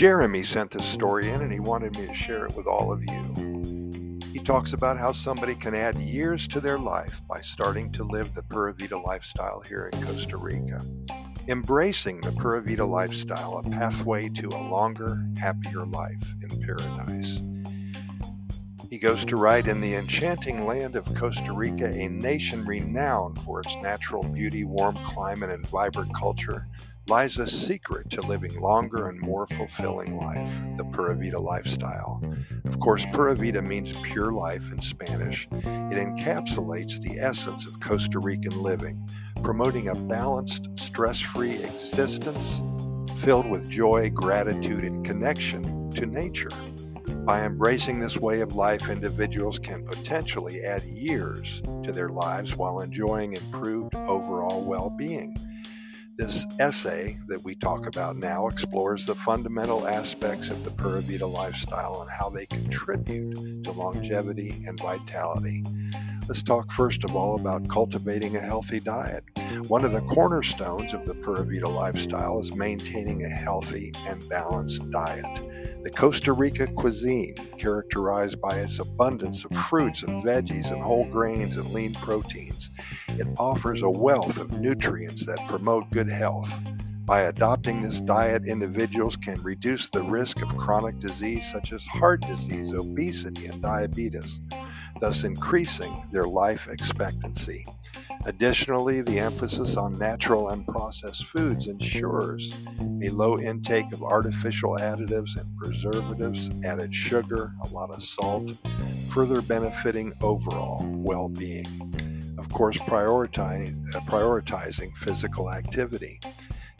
Jeremy sent this story in and he wanted me to share it with all of you. He talks about how somebody can add years to their life by starting to live the Pura Vida lifestyle here in Costa Rica. Embracing the Pura Vida lifestyle, a pathway to a longer, happier life in paradise. He goes to write in the enchanting land of Costa Rica, a nation renowned for its natural beauty, warm climate, and vibrant culture, lies a secret to living longer and more fulfilling life, the Pura Vida lifestyle. Of course, Pura Vida means pure life in Spanish. It encapsulates the essence of Costa Rican living, promoting a balanced, stress free existence filled with joy, gratitude, and connection to nature. By embracing this way of life, individuals can potentially add years to their lives while enjoying improved overall well being. This essay that we talk about now explores the fundamental aspects of the Pura Vida lifestyle and how they contribute to longevity and vitality. Let's talk first of all about cultivating a healthy diet. One of the cornerstones of the Pura Vida lifestyle is maintaining a healthy and balanced diet. The Costa Rica cuisine, characterized by its abundance of fruits and veggies and whole grains and lean proteins, it offers a wealth of nutrients that promote good health. By adopting this diet, individuals can reduce the risk of chronic disease such as heart disease, obesity, and diabetes, thus increasing their life expectancy. Additionally, the emphasis on natural and processed foods ensures a low intake of artificial additives and preservatives, added sugar, a lot of salt, further benefiting overall well being. Of course, prioritize, uh, prioritizing physical activity.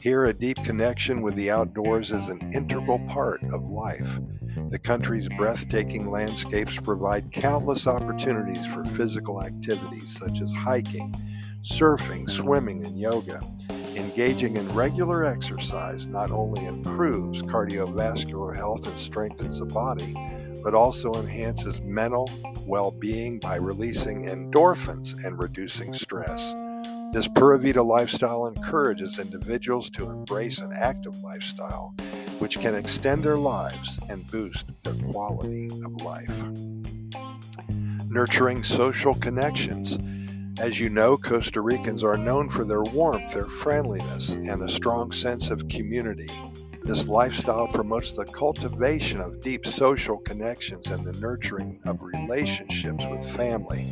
Here, a deep connection with the outdoors is an integral part of life. The country's breathtaking landscapes provide countless opportunities for physical activities such as hiking, surfing, swimming, and yoga. Engaging in regular exercise not only improves cardiovascular health and strengthens the body, but also enhances mental well being by releasing endorphins and reducing stress. This Pura Vida lifestyle encourages individuals to embrace an active lifestyle, which can extend their lives and boost their quality of life. Nurturing social connections. As you know, Costa Ricans are known for their warmth, their friendliness, and a strong sense of community. This lifestyle promotes the cultivation of deep social connections and the nurturing of relationships with family,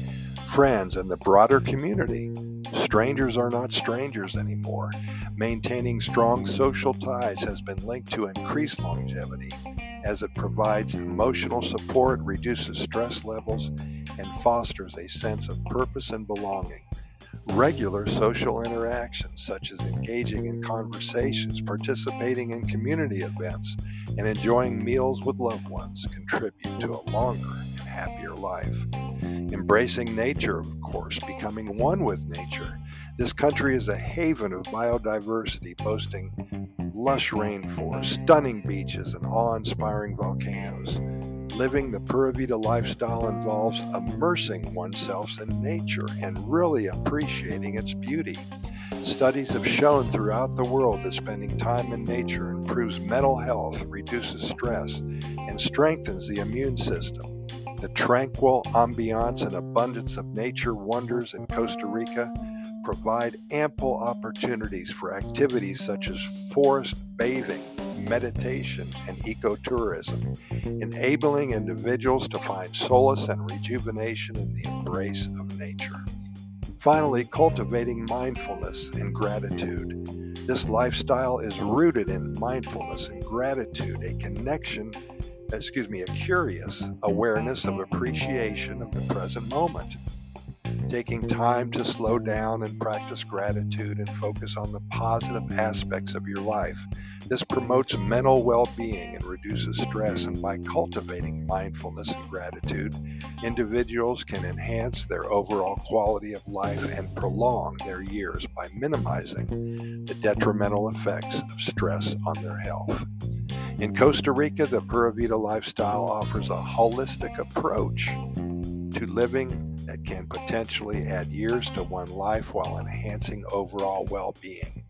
friends, and the broader community. Strangers are not strangers anymore. Maintaining strong social ties has been linked to increased longevity as it provides emotional support, reduces stress levels, and fosters a sense of purpose and belonging. Regular social interactions, such as engaging in conversations, participating in community events, and enjoying meals with loved ones, contribute to a longer and happier life. Embracing nature, of course, becoming one with nature. This country is a haven of biodiversity, boasting lush rainforests, stunning beaches, and awe inspiring volcanoes. Living the Pura Vida lifestyle involves immersing oneself in nature and really appreciating its beauty. Studies have shown throughout the world that spending time in nature improves mental health, reduces stress, and strengthens the immune system. The tranquil ambiance and abundance of nature wonders in Costa Rica provide ample opportunities for activities such as forest bathing, meditation, and ecotourism, enabling individuals to find solace and rejuvenation in the embrace of nature. Finally, cultivating mindfulness and gratitude. This lifestyle is rooted in mindfulness and gratitude, a connection excuse me, a curious awareness of appreciation of the present moment. Taking time to slow down and practice gratitude and focus on the positive aspects of your life. This promotes mental well being and reduces stress. And by cultivating mindfulness and gratitude, individuals can enhance their overall quality of life and prolong their years by minimizing the detrimental effects of stress on their health. In Costa Rica, the Pura Vida lifestyle offers a holistic approach to living that can potentially add years to one life while enhancing overall well being.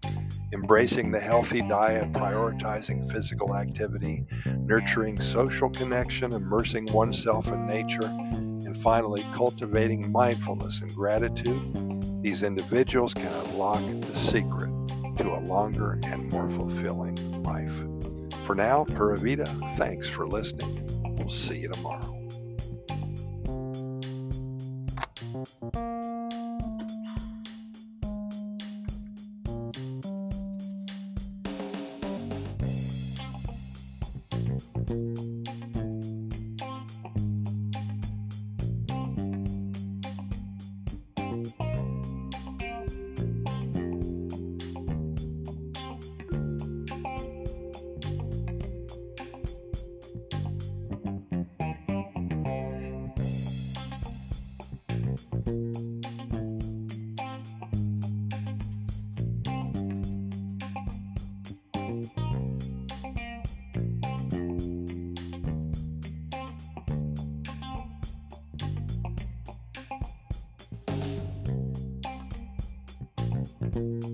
embracing the healthy diet, prioritizing physical activity, nurturing social connection, immersing oneself in nature, and finally cultivating mindfulness and gratitude, these individuals can unlock the secret to a longer and more fulfilling life. For now, Pura Vida, thanks for listening. We'll see you tomorrow. Bye. You